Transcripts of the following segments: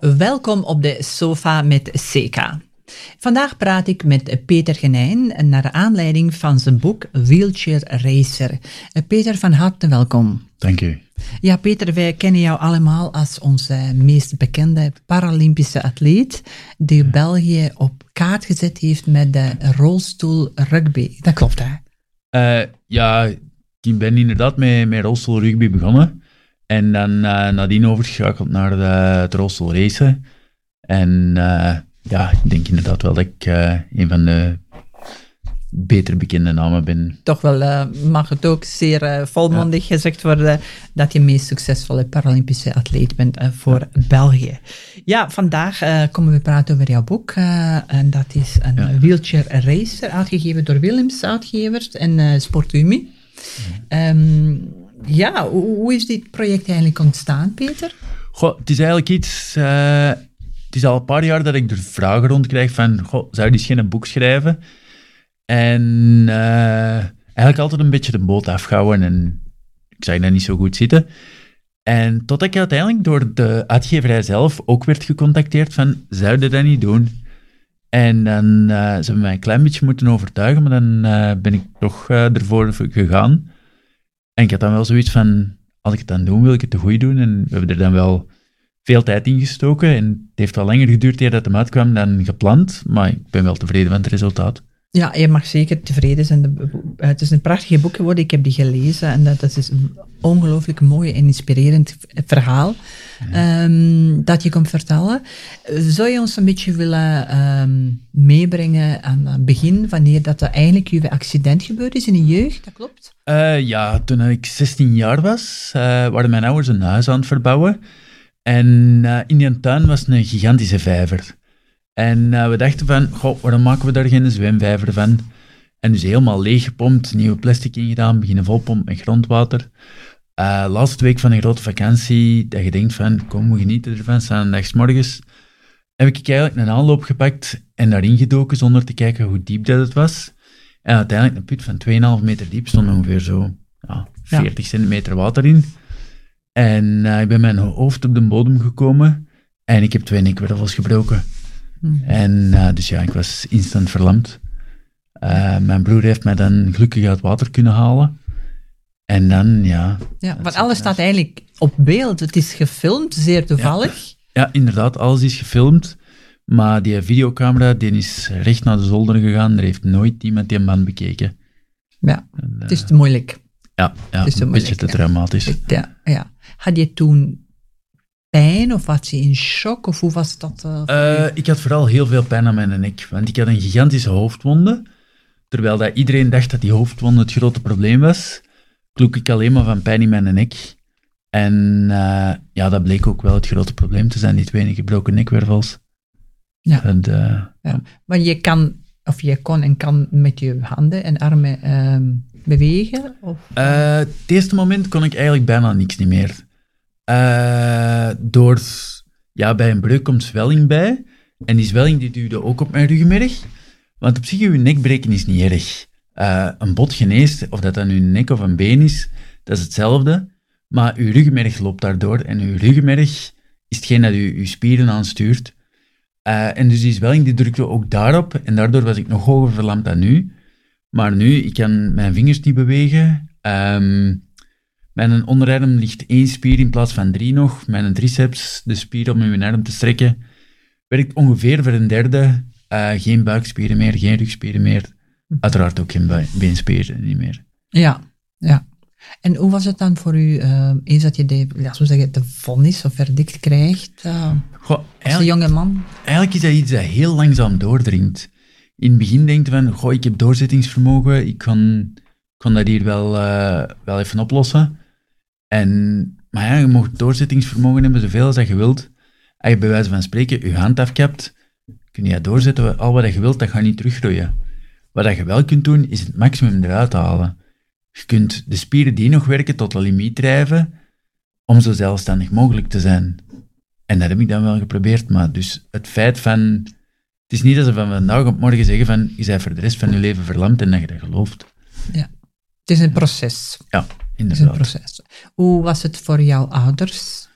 Welkom op de sofa met Seka. Vandaag praat ik met Peter Genijn naar aanleiding van zijn boek Wheelchair Racer. Peter, van harte welkom. Dank u. Ja, Peter, wij kennen jou allemaal als onze meest bekende Paralympische atleet, die België op kaart gezet heeft met de rolstoel rugby. Dat klopt, hè? Uh, ja, ik ben inderdaad met, met rolstoel rugby begonnen. En dan uh, nadien overgeschakeld naar de, het rolstoel racen. En uh, ja, ik denk inderdaad wel dat ik een van de beter bekende namen ben. Toch wel uh, mag het ook zeer uh, volmondig ja. gezegd worden dat je meest succesvolle Paralympische atleet bent uh, voor ja. België. Ja, vandaag komen we praten over jouw boek. en dat is een ja. wheelchair racer, uitgegeven door Willems Uitgevers en Sportumi. Um, ja, hoe, is dit project eigenlijk ontstaan, Peter? Goh, het is eigenlijk iets... het is al een paar jaar dat ik er vragen rond krijg van... Zou je geen boek schrijven? En uh, eigenlijk altijd een beetje de boot afhouden en ik zag dat niet zo goed zitten. En tot ik uiteindelijk door de uitgeverij zelf ook werd gecontacteerd van, zouden dat niet doen? En dan uh, ze mij een klein beetje moeten overtuigen, maar dan ben ik toch ervoor gegaan. En ik had dan wel zoiets van, als ik het dan doe, wil ik het te goed doen. En we hebben er dan wel veel tijd in gestoken. En het heeft wel langer geduurd eer dat het uitkwam dan gepland, maar ik ben wel tevreden met het resultaat. Ja, je mag zeker tevreden zijn. Het is een prachtig boek geworden. Ik heb die gelezen en dat, dat is een ongelooflijk mooi en inspirerend verhaal um, dat je komt vertellen. Zou je ons een beetje willen um, meebrengen aan het begin, wanneer dat er eigenlijk je accident gebeurd is in de jeugd? Dat klopt? Uh, ja, toen ik 16 jaar was, uh, waren mijn ouders een huis aan het verbouwen. En uh, in die tuin was een gigantische vijver. En uh, we dachten van, goh, waarom maken we daar geen zwemvijver van? En dus helemaal leeggepompt, nieuwe plastic ingedaan, beginnen volpompen met grondwater. Uh, laatste week van een grote vakantie, dat je denkt van, kom, we genieten ervan, zaterdags morgens, heb ik eigenlijk een aanloop gepakt en daarin gedoken zonder te kijken hoe diep dat het was. En uiteindelijk een put van 2,5 meter diep stond ongeveer zo ja, 40 ja. centimeter water in. En uh, ik ben mijn hoofd op de bodem gekomen en ik heb twee nekwervels gebroken. Hmm. En uh, dus ja, ik was instant verlamd. Uh, mijn broer heeft mij dan gelukkig uit water kunnen halen. En dan, ja... Ja, want alles staat eigenlijk op beeld. Het is gefilmd, zeer toevallig. Ja, ja, inderdaad, alles is gefilmd. Maar die videocamera die is recht naar de zolder gegaan. Er heeft nooit iemand die man bekeken. Ja, en, uh, het is te moeilijk. Ja, ja het is een moeilijk, beetje te traumatisch. Ja, ja. Had je toen pijn of was je in shock? Of hoe was dat? Uh, uh, ik had vooral heel veel pijn aan mijn nek, want ik had een gigantische hoofdwonde. Terwijl dat iedereen dacht dat die hoofdwonde het grote probleem was, klonk ik alleen maar van pijn in mijn nek. En uh, ja, dat bleek ook wel het grote probleem te zijn, die twee gebroken nekwervels. Ja. En, ja. Maar je kan, of je kon en kan met je handen en armen ehm, bewegen? Of? het eerste moment kon ik eigenlijk bijna niks niet meer. Uh, door, ja, bij een breuk komt zwelling bij. En die zwelling die duwde ook op mijn ruggenmerg. Want op zich, je nek breken is niet erg. Uh, een bot geneest, of dat dan uw nek of een been is, dat is hetzelfde. Maar uw ruggenmerg loopt daardoor. En uw ruggenmerg is hetgeen dat u uw spieren aanstuurt. Uh, en dus die zwelling die drukte ook daarop. En daardoor was ik nog hoger verlamd dan nu. Maar nu, ik kan mijn vingers niet bewegen. Um, mijn onderarm ligt één spier in plaats van drie nog. Mijn triceps, de spier om mijn arm te strekken, werkt ongeveer voor een derde. Uh, geen buikspieren meer, geen rugspieren meer. Uiteraard ook geen beenspieren niet meer. Ja, ja. En hoe was het dan voor u, uh, eens dat je de, ja, zo zeggen, de vonnis of verdikt krijgt, uh, goh, als een jonge man? Eigenlijk is dat iets dat heel langzaam doordringt. In het begin denkt van, goh, ik heb doorzettingsvermogen, ik kan, kan dat hier wel, uh, wel even oplossen. En, maar ja, je mag doorzettingsvermogen hebben zoveel als dat je wilt. Als je bij wijze van spreken je hand afkapt, kun je doorzetten. Al wat je wilt, dat gaat niet teruggroeien. Wat je wel kunt doen, is het maximum eruit halen. Je kunt de spieren die nog werken tot de limiet drijven, om zo zelfstandig mogelijk te zijn. En dat heb ik dan wel geprobeerd, maar dus het feit van... Het is niet dat ze van vandaag op morgen zeggen van, je bent voor de rest van je leven verlamd en dat je dat gelooft. Ja, het is een proces. Ja, inderdaad. Is een proces. Hoe was het voor jouw ouders?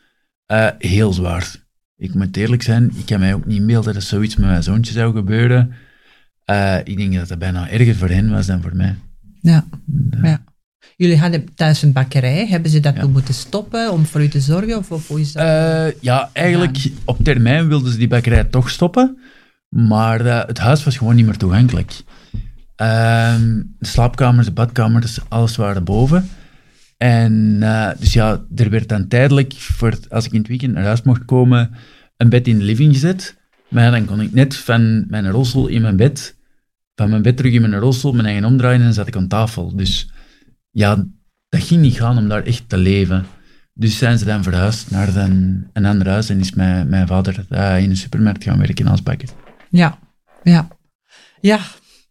Uh, heel zwaar. ik moet eerlijk zijn, ik kan mij ook niet inbeelden dat zoiets met mijn zoontje zou gebeuren. Uh, ik denk dat het bijna erger voor hen was dan voor mij. Ja, ja. Jullie hadden thuis een bakkerij. Hebben ze dat ja. moeten stoppen om voor u te zorgen? Of, of hoe is dat? Uh, ja, eigenlijk op termijn wilden ze die bakkerij toch stoppen. Maar uh, het huis was gewoon niet meer toegankelijk. Ehm, de slaapkamers, de badkamers, alles waren boven. En uh, dus ja, er werd dan tijdelijk, voor, als ik in het weekend naar huis mocht komen, een bed in de living gezet. Maar dan kon ik net van mijn rolstoel in mijn bed, van mijn bed terug in mijn rolstoel, mijn eigen omdraaien en zat ik aan tafel. Dus ja, dat ging niet gaan om daar echt te leven. Dus zijn ze dan verhuisd naar een, een ander huis en is mijn, mijn vader uh, in een supermarkt gaan werken als bakker. Ja, ja. Ja,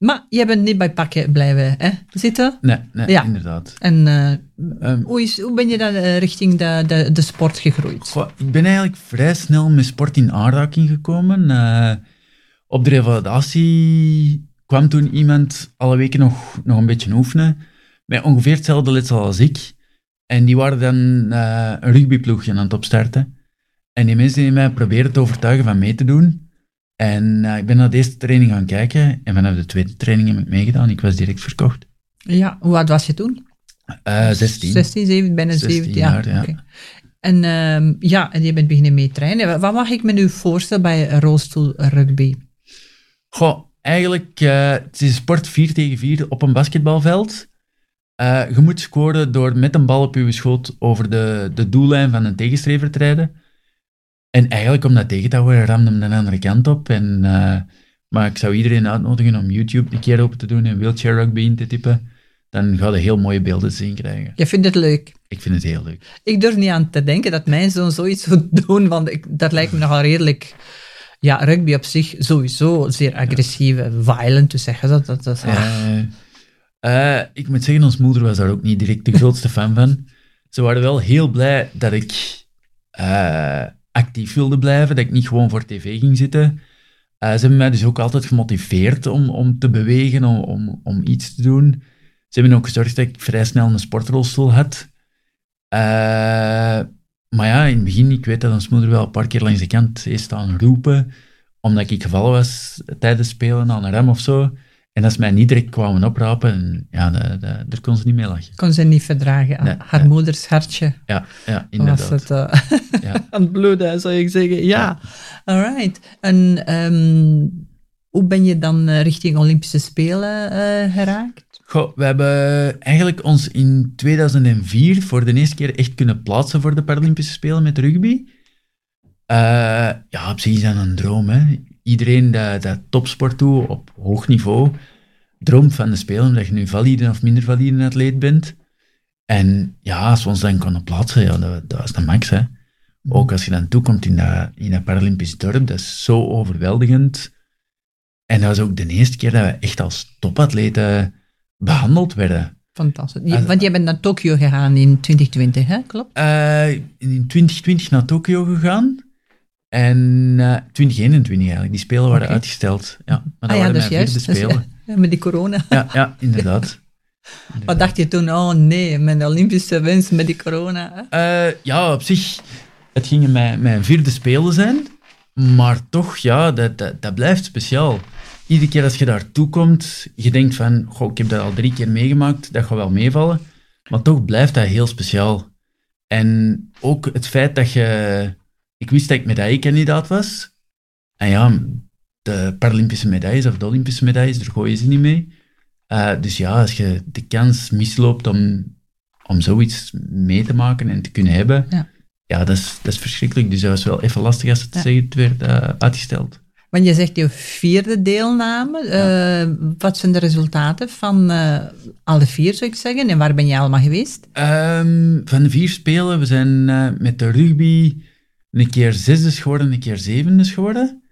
maar je bent niet bij pakken blijven hè? zitten? Nee, nee ja. inderdaad. En uh, um, hoe, is, hoe ben je dan uh, richting de, de, de sport gegroeid? Goh, ik ben eigenlijk vrij snel met sport in aanraking gekomen. Uh, op de revalidatie kwam toen iemand alle weken nog, nog een beetje oefenen, met ongeveer hetzelfde letsel als ik. En die waren dan een rugbyploegje aan het opstarten. En die mensen die mij probeerden te overtuigen van mee te doen. En ik ben naar de eerste training gaan kijken. En vanaf de tweede training heb ik meegedaan. Ik was direct verkocht. Ja, hoe oud was je toen? Uh, 16. 16, 17, bijna 17 jaar. Ja. Okay. En uh, ja, en je bent beginnen mee trainen. Wat mag ik me nu voorstellen bij rolstoel rugby? Goh, eigenlijk, uh, het is sport 4 tegen 4 op een basketbalveld. Uh, je moet scoren door met een bal op je schoot over de, de doellijn van een tegenstrever te rijden. En eigenlijk om dat tegen te houden, ramde hem de andere kant op. En, uh, maar ik zou iedereen uitnodigen om YouTube een keer open te doen en wheelchair rugby in te typen dan ga je heel mooie beelden zien krijgen. Je vindt het leuk? Ik vind het heel leuk. Ik durf niet aan te denken dat mijn zoon zoiets zou doen, want ik, dat lijkt me nogal redelijk... Ja, rugby op zich sowieso zeer agressief, ja. violent, dus zeggen dat. dat, dat uh, ik moet zeggen, ons moeder was daar ook niet direct de grootste fan van. Ze waren wel heel blij dat ik uh, actief wilde blijven, dat ik niet gewoon voor tv ging zitten. Uh, ze hebben mij dus ook altijd gemotiveerd om, om te bewegen, om, om, iets te doen. Ze hebben ook gezorgd dat ik vrij snel een sportrolstoel had. Uh, maar ja, in het begin, ik weet dat ons moeder wel een paar keer langs de kant is staan roepen, omdat ik gevallen was tijdens spelen aan een rem of zo. En als mij niet direct kwamen oprapen, ja, daar kon ze niet mee lachen. Kon ze niet verdragen. Nee, Haar moeders hartje. Ja, ja inderdaad. Was het uh, ja. aan het bloeden, zou ik zeggen. Ja, ja. alright. En um, hoe ben je dan eh, richting Olympische Spelen uh, geraakt? Goh, we hebben eigenlijk ons in 2004 voor de eerste keer echt kunnen plaatsen voor de Paralympische Spelen met rugby. Uh, ja, op zich is dat een droom. Hè. Iedereen dat, dat topsport doet op hoog niveau, droomt van de Spelen, omdat je nu valide of minder valide atleet bent. En ja, als we ons dan kunnen plaatsen, ja, dat, dat is de max. Hè. Ook als je dan toekomt in dat, in dat Paralympisch dorp, dat is zo overweldigend. En dat was ook de eerste keer dat we echt als topatleten behandeld werden. Fantastisch. Want jij bent naar Tokio gegaan in 2020, hè? klopt? Uh, in 2020 naar Tokio gegaan. En uh, eh, 2021 eigenlijk. Die spelen waren okay. uitgesteld. Ja, maar dat ah, ja, waren dus mijn juist. spelen. ja, met die corona. Ja, ja inderdaad. Wat dacht je toen? Oh nee, mijn Olympische wens met die corona. Uh, ja, op zich, het gingen mijn, mijn vierde spelen zijn. Maar toch, ja, dat, dat, dat blijft speciaal iedere keer als je daartoe komt, je denkt van, goh, ik heb dat al drie keer meegemaakt, dat gaat wel meevallen. Maar toch blijft dat heel speciaal. En ook het feit dat je... Ik wist dat ik medaillekandidaat was. En ja, de Paralympische medailles of de Olympische medailles, daar gooien ze niet mee. Uh, dus ja, als je de kans misloopt om, om zoiets mee te maken en te kunnen hebben, ja, ja dat, is, dat is verschrikkelijk. Dus dat was wel even lastig als het, ja. het werd uh, uitgesteld. Want je zegt je vierde deelname. Uh, wat zijn de resultaten van uh, alle vier, zou ik zeggen? En waar ben je allemaal geweest? Um, van de vier spelen, we zijn uh, met de rugby een keer zesde geworden, een keer zevende geworden.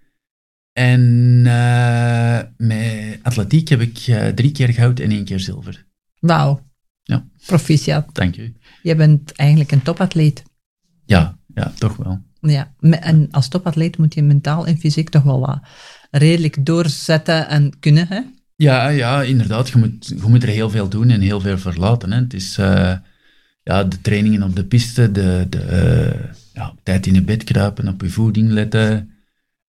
En met atletiek heb ik drie keer goud en één keer zilver. Wauw. Ja. Proficiat. Dank u. Je bent eigenlijk een topatleet. Ja, ja, toch wel. Ja, en als topatleet moet je mentaal en fysiek toch wel wat redelijk doorzetten en kunnen, hè? Ja, ja inderdaad. Je moet, je moet er heel veel doen en heel veel verlaten. Hè. Het is, uh, ja, de trainingen op de piste, de, de eh, ja, op tijd in het bed kruipen, op je voeding letten.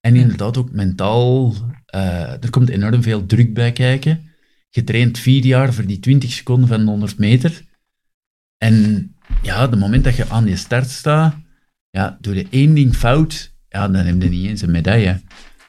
En inderdaad ook mentaal, eh, er komt enorm veel druk bij kijken. Je traint vier jaar voor die 20 seconden van de 100 meter. En ja, het moment dat je aan je start staat, ja, doe je één ding fout, ja, dan heb je niet eens een medaille.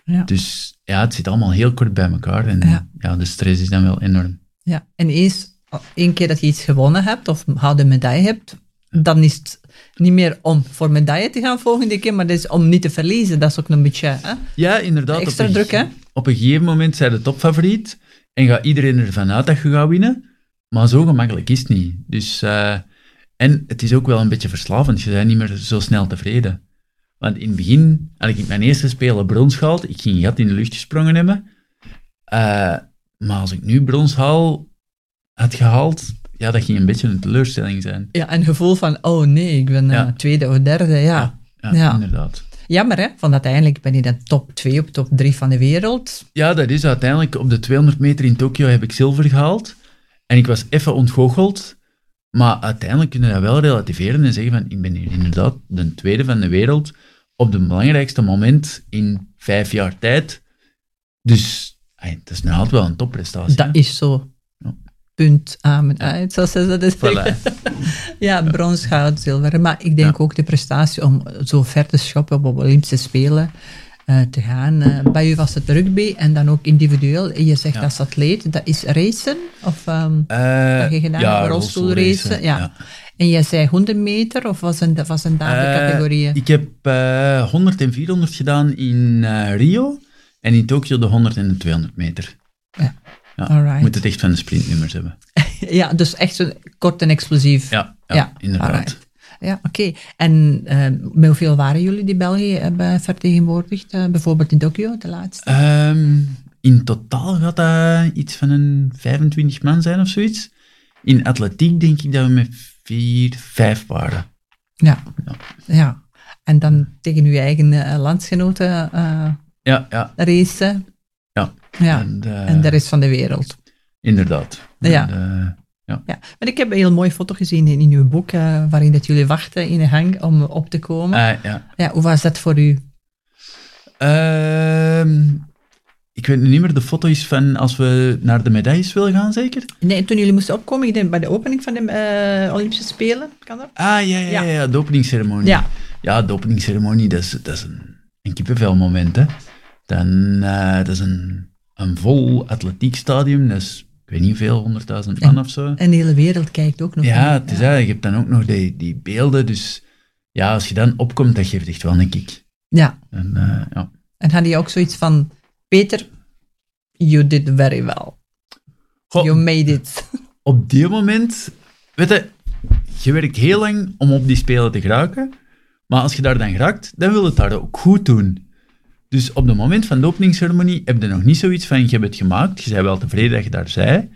Ja. Dus ja, het zit allemaal heel kort bij elkaar. En Ja. ja, de stress is dan wel enorm. Ja, en eens één keer dat je iets gewonnen hebt of een medaille hebt, dan is het niet meer om voor medaille te gaan volgende keer, maar het is om niet te verliezen. Dat is ook een beetje... Hè? Ja, inderdaad. Extra druk, hè? Op een gegeven moment zijn de topfavoriet en gaat iedereen ervan uit dat je gaat winnen. Maar zo gemakkelijk is het niet. Dus, eh, en het is ook wel een beetje verslavend. Je bent niet meer zo snel tevreden. Want in het begin had ik mijn eerste spelen brons gehaald. Ik ging gat in de lucht gesprongen hebben. Eh, maar als ik nu brons haal, had gehaald, ja, dat ging een beetje een teleurstelling zijn. Ja, en het gevoel van, oh nee, ik ben eh, tweede of derde, ja. Ja, Ja. inderdaad. Jammer hè, want uiteindelijk ben je dan top 2 of top 3 van de wereld. Ja, dat is uiteindelijk op de 200 meter in Tokio heb ik zilver gehaald. En ik was even ontgoocheld. Maar uiteindelijk kun je dat wel relativeren en zeggen van ik ben hier inderdaad de tweede van de wereld op de belangrijkste moment in vijf jaar tijd. Dus het is altijd wel een topprestatie. Dat hè. is zo. Ja. Punt, amen, uit, zoals ze dat zeggen. Voilà. Ja, brons, goud, zilver. Maar ik denk ook de prestatie om zo ver te schoppen op Olympische Spelen eh, te gaan. Eh, bij u was het rugby en dan ook individueel. Je zegt Ja. als atleet, dat is racen? Of, Eh, Heb je gedaan? ja, Rolstoelracen, ja. En jij zei 100 meter of was een, was een categorieën? Ik heb eh 100 en 400 gedaan in Rio en in Tokio de 100 en de 200 meter. Ja. Ja, moet het echt van de sprintnummers hebben. Ja, dus echt zo kort en explosief. Ja, ja, Ja, inderdaad. alright. Ja, oké. En eh, met hoeveel waren jullie die België hebben vertegenwoordigd? eh, bijvoorbeeld in Tokio, de laatste? Ehm, in totaal gaat dat iets van een 25 man zijn of zoiets. In atletiek denk ik dat we met 4, 5 waren. Ja. ja. ja. En dan tegen uw eigen eh, landsgenoten eh Ja, ja. racen. Ja. Ja. En, eh, En de rest van de wereld. Inderdaad. Ja. En, eh, Ja, maar ik heb een heel mooie foto gezien in, in uw boek, eh, waarin dat jullie wachten in de hang om op te komen. ah, ja. ja, hoe was dat voor u? Ehm, ik weet nu niet meer, de foto is van als we naar de medailles willen gaan, zeker? Nee, toen jullie moesten opkomen, ik denk bij de opening van de Olympische Spelen, kan dat? Ah, ja, ja, Ja. de openingsceremonie. Ja. Ja, de openingsceremonie, dat is, dat is een, een kippenvelmoment, hè. Dan, eh, dat is een, een vol atletiekstadium, dat is, ik weet niet hoeveel, honderdduizend man of zo. En de hele wereld kijkt ook nog. Ja, mee. het is dat. Je hebt dan ook nog die, die beelden, dus ja, als je dan opkomt, dat geeft echt wel een kick. Ja, En, eh, ja. en had je ook zoiets van, Peter, you did very well. Goh, You made it. op die moment, weet je, je werkt heel lang om op die spelen te geraken, maar als je daar dan geraakt, dan wil je het daar ook goed doen. Dus op het moment van de openingsceremonie heb je nog niet zoiets van, je hebt het gemaakt, je bent wel tevreden dat je daar zei,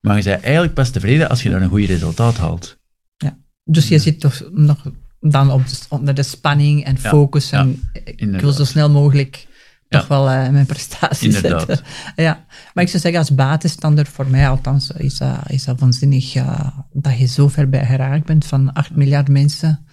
maar je bent eigenlijk pas tevreden als je daar een goed resultaat haalt. Dus je zit toch nog dan op de, onder de spanning en Ja, focus en ik wil zo snel mogelijk Ja. toch wel eh, mijn prestatie Inderdaad. zetten. Ja, maar ik zou zeggen, als buitenstander, voor mij althans, is dat, is dat waanzinnig ja, dat je zo ver bij geraakt bent van 8 miljard mensen.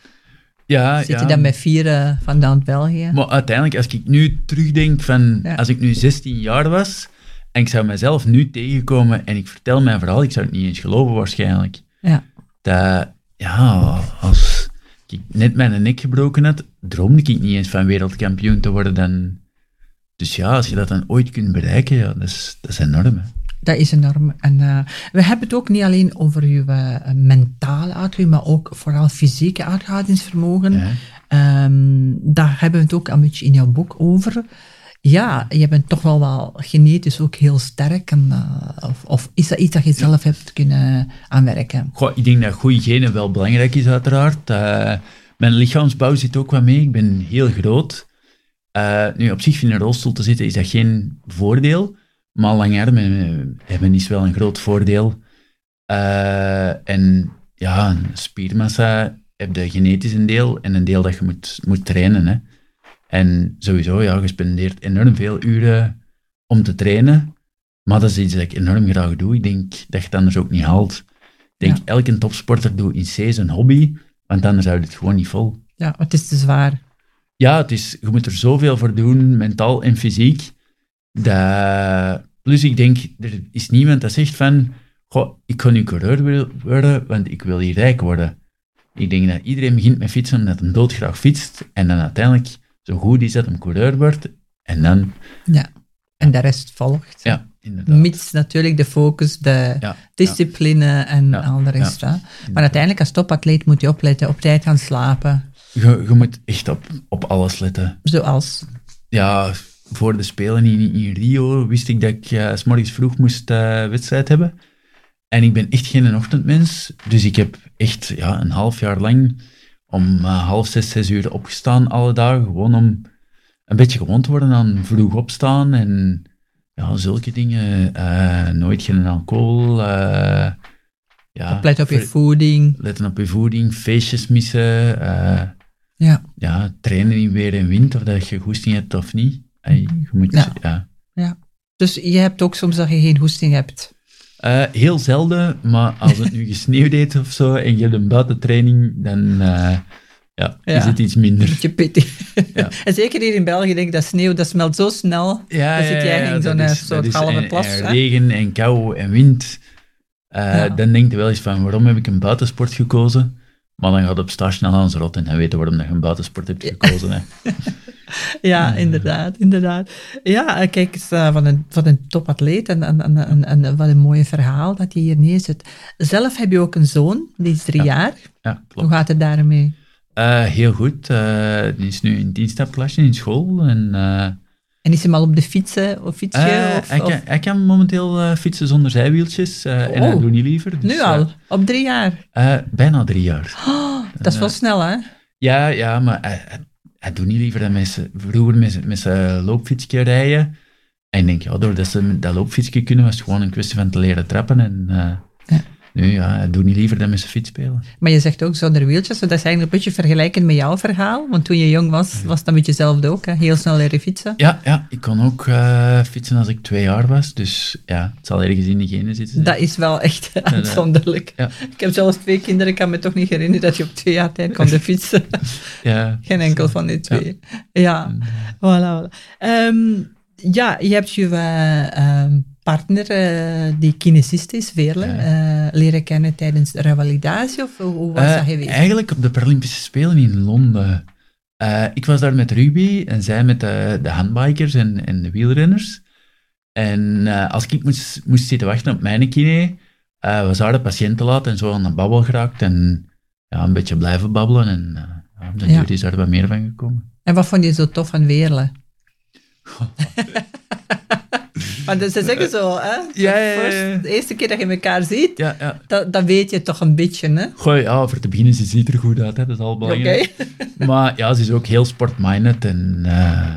Ja, Zit ja. je dan met vier eh, van dan België? Maar uiteindelijk, als ik nu terugdenk van, Ja. als ik nu 16 jaar was, en ik zou mezelf nu tegenkomen en ik vertel mijn verhaal, ik zou het niet eens geloven waarschijnlijk. Ja. Dat, ja, als ik net mijn nek gebroken had, droomde ik niet eens van wereldkampioen te worden. Dan... Dus ja, als je dat dan ooit kunt bereiken, ja, dat is, dat is enorm. hè. Dat is enorm. En eh, we hebben het ook niet alleen over je eh, mentale maar ook vooral fysieke uithoudingsvermogen. Ja. Ehm, daar hebben we het ook een beetje in jouw boek over. Ja, je bent toch wel wel genetisch ook heel sterk. En, eh, of, of is dat iets dat je zelf hebt kunnen aanwerken? Goh, ik denk dat goede genen wel belangrijk is, uiteraard. Eh, mijn lichaamsbouw zit ook wat mee. Ik ben heel groot. Nu, op zich in een rolstoel te zitten is dat geen voordeel. Maar lange armen hebben is wel een groot voordeel. Eh, en ja, spiermassa heb je genetisch een deel en een deel dat je moet, moet trainen. Hè. En sowieso, ja, je spendeert enorm veel uren om te trainen. Maar dat is iets dat ik enorm graag doe. Ik denk dat je het anders ook niet haalt. Ik Ik denk, Ja. elke topsporter doet in C zijn hobby, want anders houdt het gewoon niet vol. Ja, het is te zwaar. Ja, het is, je moet er zoveel voor doen, mentaal en fysiek. Dat, plus ik denk, er is niemand dat zegt van, goh, ik ga nu coureur worden, want ik wil hier rijk worden. Ik denk dat iedereen begint met fietsen omdat hij doodgraag fietst, en dan uiteindelijk zo goed is dat hij coureur wordt, en dan, Ja. En de rest volgt. ja, inderdaad. Mits natuurlijk de focus, de Ja, discipline en Ja, al de rest. Maar uiteindelijk als topatleet moet je opletten, op tijd gaan slapen. Je, je moet echt op, op alles letten. Zoals, Ja, voor de Spelen in, in Rio wist ik dat ik 's morgens vroeg moest eh, wedstrijd hebben. En ik ben echt geen ochtendmens. Dus ik heb echt ja, een half jaar lang om eh, half zes, zes uur opgestaan alle dagen. Gewoon om een beetje gewoon te worden aan vroeg opstaan en ja, zulke dingen. Nooit geen alcohol. ja, oplet op je voeding. letten op je voeding, feestjes missen. Ja. ja, trainen in weer en wind, of dat je goesting hebt of niet. Ey, je moet, Ja. ja. Dus je hebt ook soms dat je geen hoesting hebt. Eh, heel zelden, maar als het nu gesneeuwd heeft of zo en je hebt een buitentraining, dan eh, ja, Ja. is het iets minder. Beetje pittig. Ja. en zeker hier in België, denk ik, dat sneeuw, dat smelt zo snel. Ja, Dan zit jij in zo'n, eh, soort halve en- plas, en regen en kou en wind. Eh. Dan denk je wel eens van, waarom heb ik een buitensport gekozen? Maar dan gaat op stage snel aan zijn rot en dan weten waarom dat je een buitensport hebt gekozen. Hè. Ja, inderdaad, inderdaad. Ja, eh, kijk eens, eh, van een, van een topatleet en, en, en, en, wat een mooi verhaal dat je hier neerzet. Zelf heb je ook een zoon, die is drie Ja. jaar. Ja, klopt. Hoe gaat het daarmee? Eh, heel goed. Die is nu in het instapklasje in school en... En is hij al op de fietsen of fietsje? Of, hij, of- kan, hij kan momenteel fietsen zonder zijwieltjes en Oh. hij doet niet liever. dus, Nu al, op drie jaar. bijna drie jaar. Oh, dat is wel snel, hè? Ja, ja, maar hij doet niet liever dan met z'n- vroeger met, met zijn loopfietsje rijden. En ik denk, ja, doordat ze dat loopfietsje kunnen, was het gewoon een kwestie van te leren trappen. En Ja. Nu, ja, doet niet liever dan met zijn fiets spelen. Maar je zegt ook zonder wieltjes, dat is eigenlijk een beetje vergelijkend met jouw verhaal. Want toen je jong was, was een beetje hetzelfde ook. Hè? Heel snel leren fietsen. Ja, ja, ik kon ook eh, fietsen als ik twee jaar was. Dus ja, het zal ergens in de genen zitten. Dat is wel echt uitzonderlijk. Ja. Ik heb zelfs twee kinderen, ik kan me toch niet herinneren dat je op twee jaar tijd kon fietsen. ja. Geen enkel van die twee. Ja, voilà. voilà. Ehm, ja, je hebt je eh, ehm, partner, eh, die kinesist is, Veerle, Ja. eh, leren kennen tijdens de revalidatie, of hoe was Eh, dat geweest? Eigenlijk op de Paralympische Spelen in Londen. Ik was daar met rugby en zij met de, de handbikers en, en de wielrenners. En als ik moest, moest zitten wachten op mijn kine, was haar de patiënt te laat en zo aan de babbel geraakt. En ja, een beetje blijven babbelen. En ja, op Ja. duur is daar wat meer van gekomen. En wat vond je zo tof aan Veerle? Want ze zeggen zo, hè? Ja, ja, ja, First- ja. de eerste keer dat je elkaar ziet, dat, dat weet je toch een beetje, hè? Goh, ja, voor te beginnen, ze ziet er goed uit, hè, dat is al belangrijk. Maar ja, ze is ook heel sportminded en eh,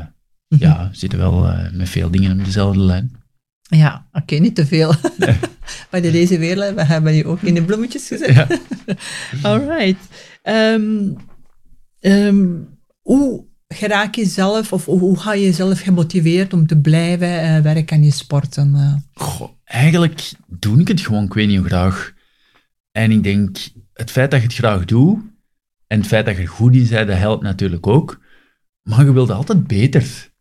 ja, ze zitten wel eh, met veel dingen op dezelfde lijn. Ja, oké, niet te veel. Bij de deze Veerle, we hebben je ook in de bloemetjes gezet. Ja. Alright. Ehm, ehm, hoe geraak je zelf, of hoe, ga je zelf gemotiveerd om te blijven eh, werken aan je sporten? eh? Eigenlijk doe ik het gewoon, ik weet niet hoe graag. En ik denk, het feit dat je het graag doet, en het feit dat je er goed in bent, dat helpt natuurlijk ook. Maar je wilt altijd beter.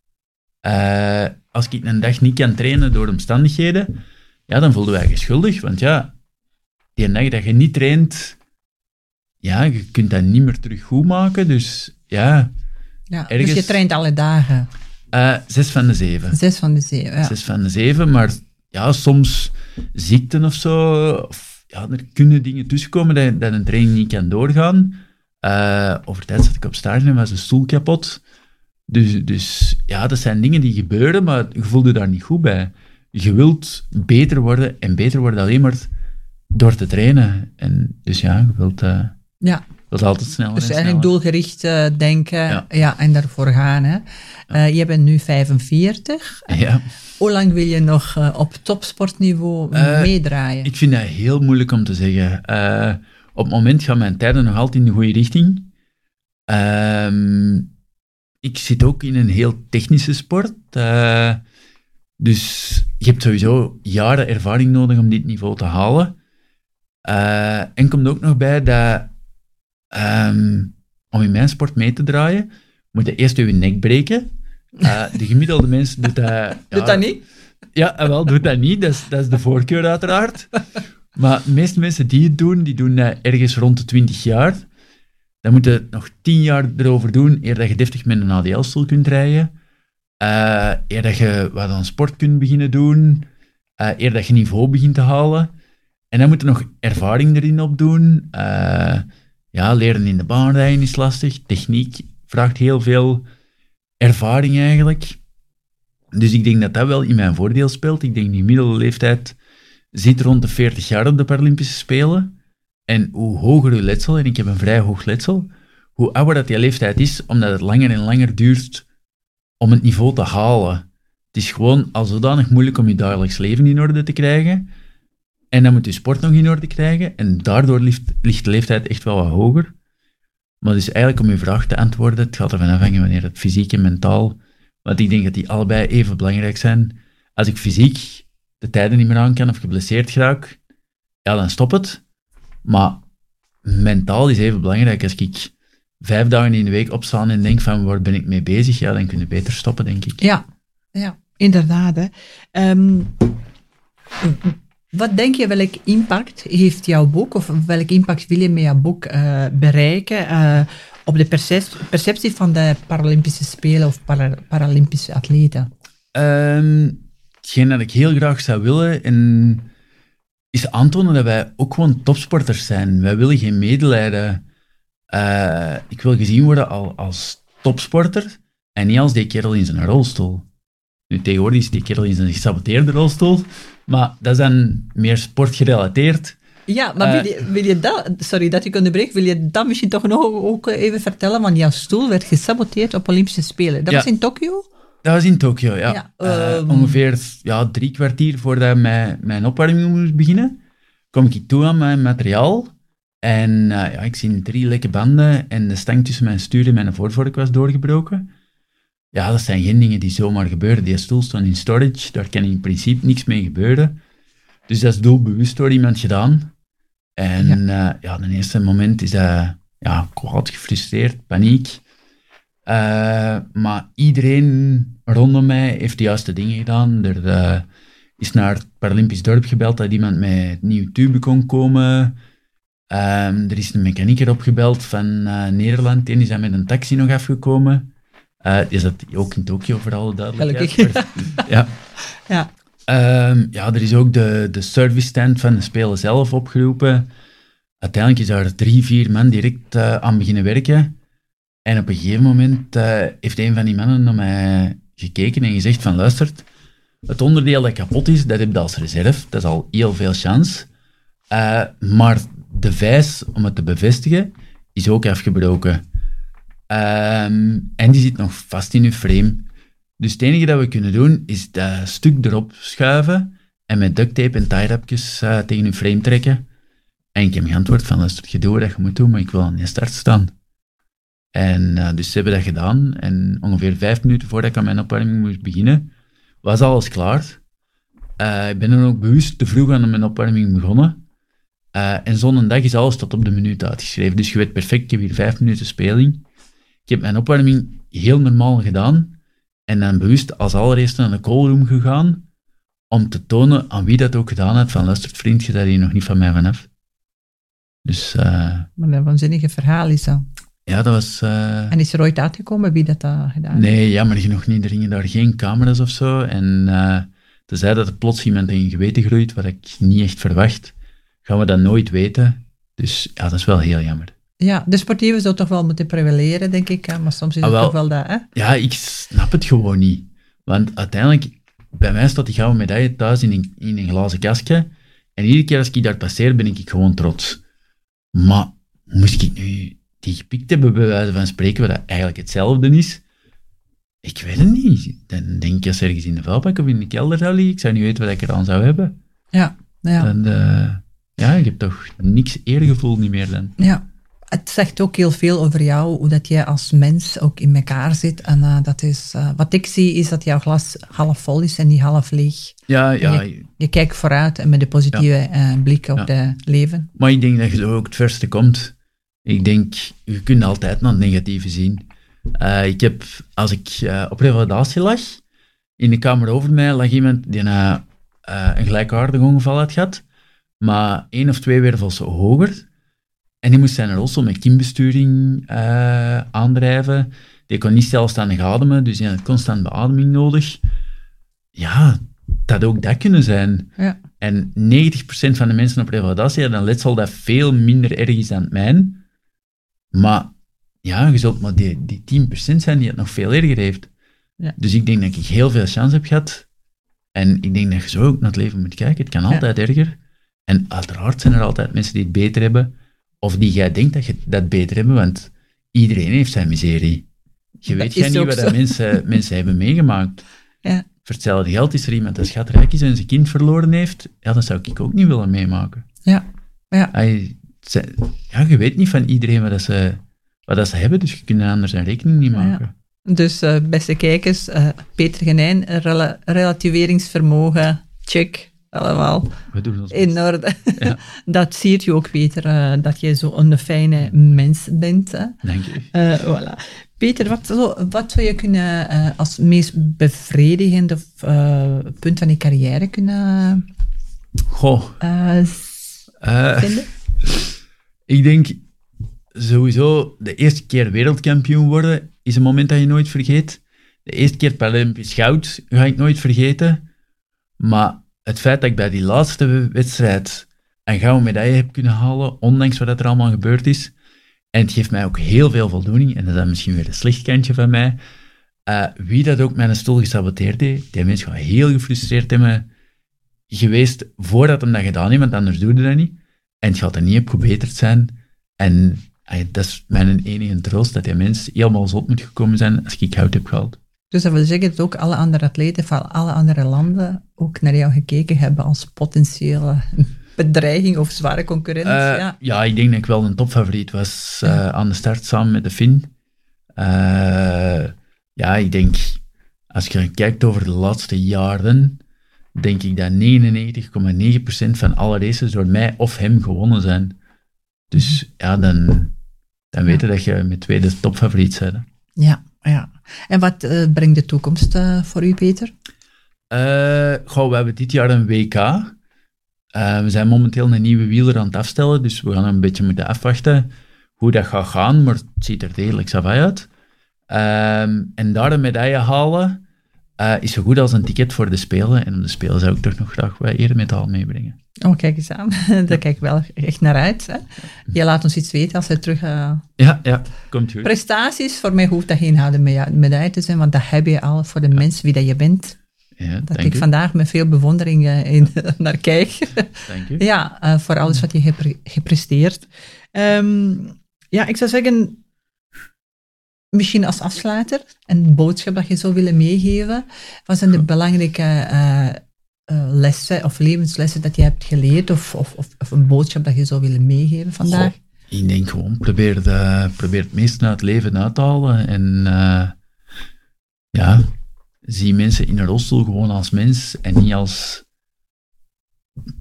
Eh, als ik een dag niet kan trainen door omstandigheden, ja, dan voelde wij je schuldig. Want ja, die dag dat je niet traint, ja, je kunt dat niet meer terug goed maken. Dus ja, Ja, Ergens- Dus je traint alle dagen, eh, zes van de zeven. zes van de zeven. Ja. zes van de zeven, maar ja, soms ziekten of zo, of ja, er kunnen dingen tussenkomen dat, dat een training niet kan doorgaan. Eh over tijd zat ik op stage en was een stoel kapot. Dus, dus ja, dat zijn dingen die gebeuren, maar je voelt je daar niet goed bij. Je wilt beter worden en beter worden alleen maar door te trainen. En dus ja, je wilt, eh, ja. Wilt altijd sneller Dus en eigenlijk sneller. doelgericht eh, denken ja. Ja. en daarvoor gaan. Hè. Eh, je bent nu 45. Ja. Hoe lang wil je nog eh, op topsportniveau meedraaien? Ik vind dat heel moeilijk om te zeggen. Op het moment gaan mijn tijden nog altijd in de goede richting. Ehm, ik zit ook in een heel technische sport. dus je hebt sowieso jaren ervaring nodig om dit niveau te halen. En komt ook nog bij dat um, om in mijn sport mee te draaien, moet je eerst je nek breken. Uh, de gemiddelde mens doet dat... Ja, doet dat niet? Ja, wel, doet dat niet. Dat is, dat is de voorkeur uiteraard. Maar de meeste mensen die het doen, die doen dat ergens rond de 20 jaar. Dan moet je nog 10 jaar erover doen, eer dat je deftig met een ADL-stoel kunt rijden. Uh, eer dat je wat aan sport kunt beginnen doen. Uh, eer dat je niveau begint te halen. En dan moet je nog ervaring erin opdoen. Uh, ja, leren in de baan rijden is lastig. Techniek vraagt heel veel ervaring eigenlijk. Dus ik denk dat dat wel in mijn voordeel speelt. Ik denk die gemiddelde leeftijd zit rond de 40 jaar op de Paralympische Spelen. En hoe hoger uw letsel, en ik heb een vrij hoog letsel, hoe ouder dat die leeftijd is, omdat het langer en langer duurt om het niveau te halen. Het is gewoon al zodanig moeilijk om je dagelijks leven in orde te krijgen. En dan moet je sport nog in orde krijgen. En daardoor ligt, de leeftijd echt wel wat hoger. Maar dus eigenlijk om je vraag te antwoorden, het gaat ervan afhangen wanneer het fysiek en mentaal. Want ik denk dat die allebei even belangrijk zijn. Als ik fysiek de tijden niet meer aan kan of geblesseerd raak, ja, dan stop het. Maar mentaal is even belangrijk. Als ik vijf dagen in de week opstaan en denk van waar ben ik mee bezig, ja, dan kun je beter stoppen, denk ik. Ja, ja inderdaad. Hè. Um, wat denk je, welk impact heeft jouw boek, of welk impact wil je met jouw boek uh, bereiken uh, op de perceptie van de Paralympische Spelen of para Paralympische atleten? Um, hetgeen dat ik heel graag zou willen, en is aantonen dat wij ook gewoon topsporters zijn. Wij willen geen medelijden. Uh, ik wil gezien worden al, als topsporter en niet als die kerel in zijn rolstoel. Nu, tegenwoordig is die kerel in zijn gesaboteerde rolstoel, maar dat is dan meer sportgerelateerd. Ja, maar wil, je, wil je dat, sorry dat ik onderbreek, wil je dat misschien toch nog ook even vertellen? Want jouw stoel werd gesaboteerd op Olympische Spelen. Dat was in Tokio? Dat was in Tokio, ja. ja uh, ongeveer ja, drie kwartier voordat mijn, mijn opwarming moest beginnen, kom ik toe aan mijn materiaal. En uh, ja, ik zie drie lekke banden en de stang tussen mijn stuur en mijn voorvork was doorgebroken. Ja, dat zijn geen dingen die zomaar gebeuren. Die stoel stond in storage, daar kan in principe niks mee gebeuren. Dus dat is doelbewust door iemand gedaan. En ja, uh, ja de eerste moment is dat ja, kwaad, gefrustreerd, paniek. Uh, maar iedereen rondom mij heeft de juiste dingen gedaan. Er uh, is naar het Paralympisch dorp gebeld dat iemand met nieuwe tube kon komen. Um, er is een mechanieker opgebeld van uh, Nederland. Die is dan met een taxi nog afgekomen. Uh, die zat ook in Tokio, voor alle duidelijkheid. ja. Ja. Um, ja, er is ook de, de service stand van de Spelen zelf opgeroepen. Uiteindelijk is daar drie, vier man direct aan beginnen werken. En op een gegeven moment heeft een van die mannen naar mij gekeken en gezegd van luistert, het onderdeel dat kapot is, dat heb je als reserve. Dat is al heel veel chance. Uh, maar de vijs, om het te bevestigen, is ook afgebroken. Um, en die zit nog vast in uw frame. Dus het enige dat we kunnen doen, is dat stuk erop schuiven en met duct tape en tie-rapjes uh, tegen uw frame trekken. En ik heb geantwoord van, luister, je doet wat je moet doen, maar ik wil aan je start staan. En uh, dus ze hebben dat gedaan. En ongeveer vijf minuten voordat ik aan mijn opwarming moest beginnen, was alles klaar. Uh, ik ben dan ook bewust te vroeg aan mijn opwarming begonnen. En zo'n dag is alles tot op de minuut uitgeschreven. Dus je weet perfect, ik heb hier vijf minuten speling. Ik heb mijn opwarming heel normaal gedaan. En dan bewust als allereerste naar de callroom gegaan. Om te tonen aan wie dat ook gedaan had. Van luister vriend, je daar hier nog niet van mij vanaf. Dus... maar een waanzinnige verhaal is dat. Ja, dat was... Uh... En is er ooit uitgekomen wie dat uh, gedaan heeft? Nee, jammer genoeg niet. Er gingen daar geen camera's of zo. En uh, tenzij dat er plots iemand in geweten groeit, wat ik niet echt verwacht, gaan we dat nooit weten. Dus ja, dat is wel heel jammer. Ja, de sportieven zou toch wel moeten prevaleren, denk ik. Maar soms is het ah, toch wel dat, hè? Ja, ik snap het gewoon niet. Want uiteindelijk, bij mij staat die gouden medaille thuis in een, in een glazen kastje. En iedere keer als ik daar passeer, ben ik gewoon trots. Maar moest ik nu die gepikt hebben, bij wijze van spreken, wat dat eigenlijk hetzelfde is. Ik weet het niet. Dan denk ik als ergens in de vuilbak of in de kelder zou liggen, ik zou niet weten wat ik eraan zou hebben. Ja, ja. Dan, uh, ja, ik heb toch niks eergevoel niet meer dan. Ja. Het zegt ook heel veel over jou, hoe dat jij als mens ook in elkaar zit. En uh, dat is, uh, wat ik zie, is dat jouw glas half vol is en niet half leeg. Ja, ja. Je, je, kijkt vooruit en met een positieve ja. uh, blik op ja. het leven. Maar ik denk dat je ook het verste komt. Ik denk, je kunt altijd naar het negatieve zien. ik heb, als ik op revalidatie lag, in de kamer over mij lag iemand die een, een gelijkaardig ongeval had gehad, maar één of twee wervels hoger. En die moest zijn rolstoel met kiembesturing uh, aandrijven. Die kon niet zelfstandig ademen, dus die had constant beademing nodig. Ja, dat ook dat kunnen zijn. Ja. En 90% van de mensen op revalidatie hebben een letsel dat veel minder erg is dan het mijn. Maar ja, je zult maar die, die 10% zijn die het nog veel erger heeft. Ja. Dus ik denk dat ik heel veel chance heb gehad. En ik denk dat je zo ook naar het leven moet kijken. Het kan altijd ja. erger. En uiteraard zijn er altijd mensen die het beter hebben. Of die jij denkt dat je dat beter hebt, want iedereen heeft zijn miserie. Je weet jij niet wat dat mensen, mensen hebben meegemaakt. Ja. Voor hetzelfde geld is er iemand dat schatrijk is en zijn kind verloren heeft. Ja, dat zou ik ook niet willen meemaken. Ja. Ja. Hij- ze- ja, je weet niet van iedereen wat, dat ze, wat dat ze hebben, dus je kunt er anders een rekening niet Ja. maken. Dus eh, beste kijkers, eh, Peter Genijn, rela- relativeringsvermogen, check, allemaal We doen ons best. in orde. Ja. dat ziet je ook, Peter, eh, dat jij zo'n fijne mens bent. Hè? Dank je. Eh, voilà. Peter, wat, zo, wat zou je kunnen eh, als meest bevredigende eh, punt van je carrière kunnen Goh, eh, eh, vinden? ik denk sowieso de eerste keer wereldkampioen worden is een moment dat je nooit vergeet. De eerste keer Paralympisch goud ga ik nooit vergeten. Maar het feit dat ik bij die laatste wedstrijd een gouden medaille heb kunnen halen, ondanks wat er allemaal gebeurd is, en het geeft mij ook heel veel voldoening, en dat is misschien weer een slecht kantje van mij, eh, wie dat ook mijn stoel gesaboteerd heeft, die mensen gewoon heel gefrustreerd hebben geweest voordat hem dat gedaan heeft, want anders doe je dat niet. En het gaat er niet op gebeterd zijn. En ey, dat is mijn enige troost, dat die mens helemaal zot moet gekomen zijn als ik goud heb gehaald. Dus dat wil zeggen dat ook alle andere atleten van alle andere landen ook naar jou gekeken hebben als potentiële bedreiging of zware concurrentie. Eh, ja. ja, ik denk dat ik wel een topfavoriet was eh, Ja. aan de start samen met de Finn. Eh, ja, ik denk, als je kijkt over de laatste jaren, denk ik dat 99,9% van alle races door mij of hem gewonnen zijn. Dus ja, dan, dan weet je dat je met tweede topfavoriet bent. hè. Ja, ja. En wat eh, brengt de toekomst eh, voor u, Peter? Eh, goh, we hebben dit jaar een WK. We zijn momenteel een nieuwe wieler aan het afstellen, dus we gaan een beetje moeten afwachten hoe dat gaat gaan, maar het ziet er redelijk savai uit. Ehm, en daar een medaille halen eh, is zo goed als een ticket voor de Spelen. En op de Spelen zou ik toch nog graag wat eremetaal meebrengen. Oh, kijk eens aan. Daar kijk ik wel echt naar uit. Hè? Je laat ons iets weten als hij terug... eh, Ja, ja, komt goed. Prestaties, voor mij hoeft dat geen houden meda- medaille te zijn, want dat heb je al voor de mens wie dat je bent. Ja, Dat ik u. vandaag met veel bewondering eh, in, naar kijk. Ja, voor alles wat je hebt gepre- gepresteerd. Ehm, ja, ik zou zeggen, misschien als afsluiter, een boodschap dat je zou willen meegeven. Wat zijn de belangrijke eh, eh, lessen of levenslessen dat je hebt geleerd, of, of, of, een boodschap dat je zou willen meegeven vandaag? Goh, ik denk gewoon, probeer, de, probeer het meeste uit het leven uit te halen. En eh, ja, zie mensen in een rolstoel gewoon als mens en niet als,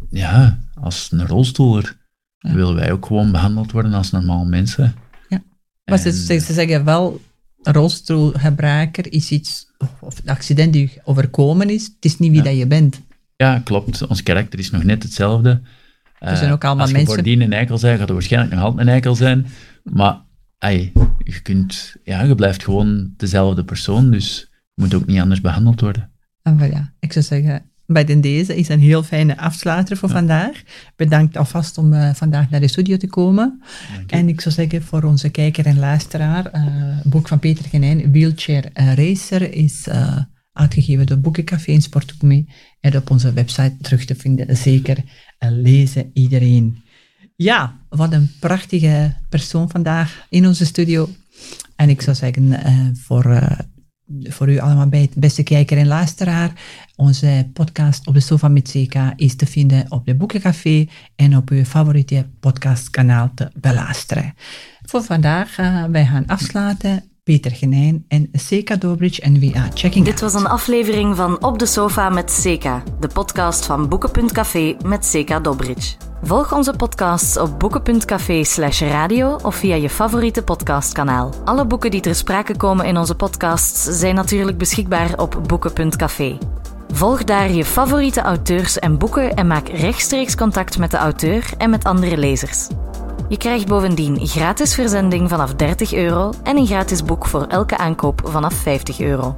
ja, als een rolstoeler. Ja. Willen wij ook gewoon behandeld worden als normaal mensen. Maar ze, En- ze, ze zeggen wel, rolstoelgebruiker is iets, of, een accident die overkomen is, het is niet wie Ja. dat je bent. Ja, klopt. Ons karakter is nog net hetzelfde. Er zijn Eh, ook allemaal als je mensen- voordien een eikel bent, gaat er waarschijnlijk nog altijd een eikel zijn. Maar ey, je, kunt, ja, je blijft gewoon dezelfde persoon, dus je moet ook niet anders behandeld worden. En ja, ik zou zeggen, bij den deze is een heel fijne afsluiter voor vandaag. Bedankt alvast om eh, vandaag naar de studio te komen. En ik zou zeggen, voor onze kijker en luisteraar, eh, het boek van Peter Genijn, Wheelchair Racer, is eh, uitgegeven door Boekencafé in Sportcommie en op onze website terug te vinden. Zeker lezen iedereen. Ja, wat een prachtige persoon vandaag in onze studio. En ik zou zeggen, voor voor u allemaal beste kijker en luisteraar. Onze podcast op de sofa met Zeka is te vinden op de Boekencafé en op uw favoriete podcastkanaal te beluisteren. Voor vandaag, uh, wij gaan afsluiten. Peter Genijn en Seka Dobridge en checking Dit was een aflevering van Op de Sofa met Seka, de podcast van Boeken.café met Seka Dobridge. Volg onze podcasts op boeken.café slash radio of via je favoriete podcastkanaal. Alle boeken die ter sprake komen in onze podcasts zijn natuurlijk beschikbaar op boeken.café. Volg daar je favoriete auteurs en boeken en maak rechtstreeks contact met de auteur en met andere lezers. Je krijgt bovendien gratis verzending vanaf 30 euro en een gratis boek voor elke aankoop vanaf 50 euro.